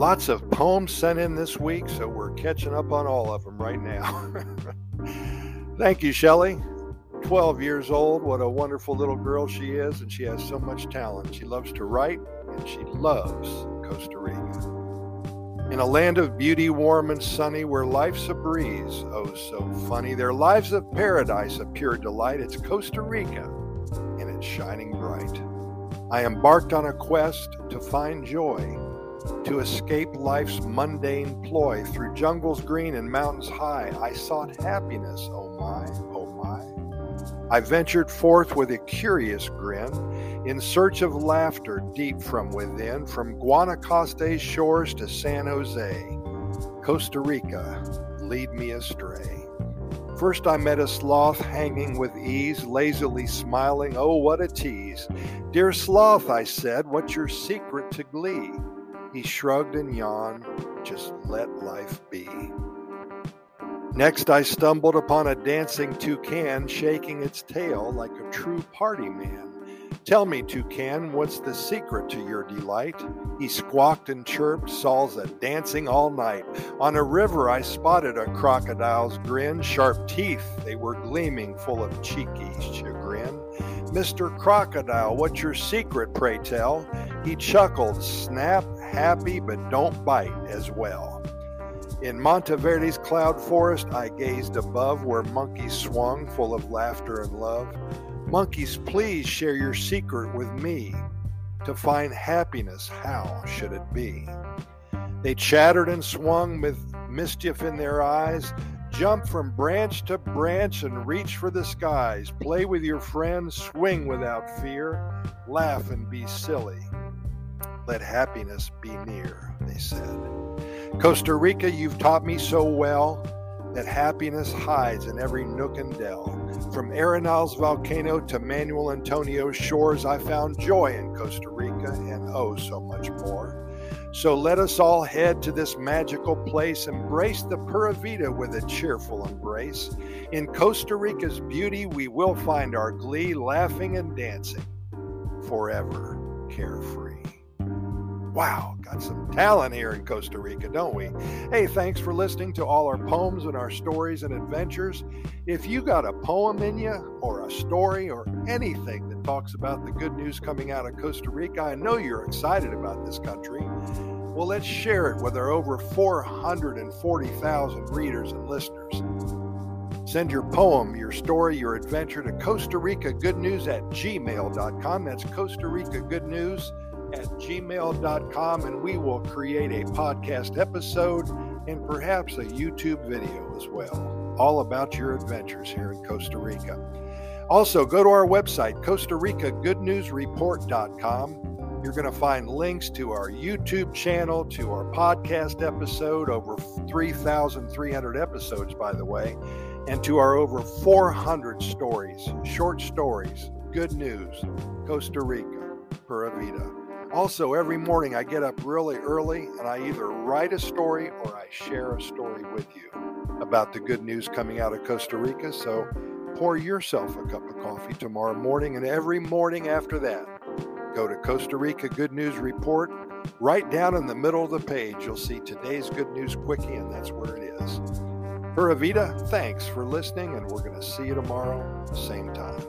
Lots of poems sent in this week, so we're catching up on all of them right now. Thank you, Shelley. 12 years old. What a wonderful little girl she is, and she has so much talent. She loves to write, and she loves Costa Rica. In a land of beauty, warm and sunny, where life's a breeze, oh so funny, their lives of paradise, a pure delight. It's Costa Rica, and it's shining bright. I embarked on a quest to find joy, to escape life's mundane ploy. Through jungles green and mountains high, I sought happiness, oh my, oh my. I ventured forth with a curious grin in search of laughter deep from within, from Guanacaste's shores to San Jose. Costa Rica, lead me astray. First, I met a sloth hanging with ease, lazily smiling. Oh, what a tease! Dear sloth, I said, what's your secret to glee? He shrugged and yawned, just let life be. Next, I stumbled upon a dancing toucan shaking its tail like a true party man. Tell me, toucan, what's the secret to your delight? He squawked and chirped, salsa dancing all night. On a river I spotted a crocodile's grin, sharp teeth, they were gleaming, full of cheeky chagrin. Mr. Crocodile, what's your secret, pray tell? He chuckled, snap, happy, but don't bite as well. In Monteverde's cloud forest, I gazed above where monkeys swung, full of laughter and love. Monkeys, please share your secret with me. To find happiness, how should it be? They chattered and swung with mischief in their eyes. Jump from branch to branch and reach for the skies. Play with your friends, swing without fear, laugh and be silly. Let happiness be near, they said. Costa Rica, you've taught me so well that happiness hides in every nook and dell. From Arenal's volcano to Manuel Antonio's shores, I found joy in Costa Rica and oh, so much more. So let us all head to this magical place, embrace the Pura Vida with a cheerful embrace. In Costa Rica's beauty, we will find our glee, laughing and dancing, forever carefree. Wow, got some talent here in Costa Rica, don't we? Hey, thanks for listening to all our poems and our stories and adventures. If you got a poem in you, or a story, or anything that talks about the good news coming out of Costa Rica, I know you're excited about this country. Well, let's share it with our over 440,000 readers and listeners. Send your poem, your story, your adventure to Costa Rica Good News at gmail.com. That's Costa Rica Good News at gmail.com and we will create a podcast episode and perhaps a YouTube video as well, all about your adventures here in Costa Rica. Also, go to our website, Costa Rica Good News Report.com. You're going to find links to our YouTube channel, to our podcast episode, over 3,300 episodes, by the way, and to our over 400 stories, short stories, good news, Costa Rica, Pura Vida. Also, every morning I get up really early and I either write a story or I share a story with you about the good news coming out of Costa Rica. So pour yourself a cup of coffee tomorrow morning and every morning after that. Go to Costa Rica Good News Report. Right down in the middle of the page, you'll see today's Good News Quickie, and that's where it is. Pura Vida, thanks for listening, and we're going to see you tomorrow, same time.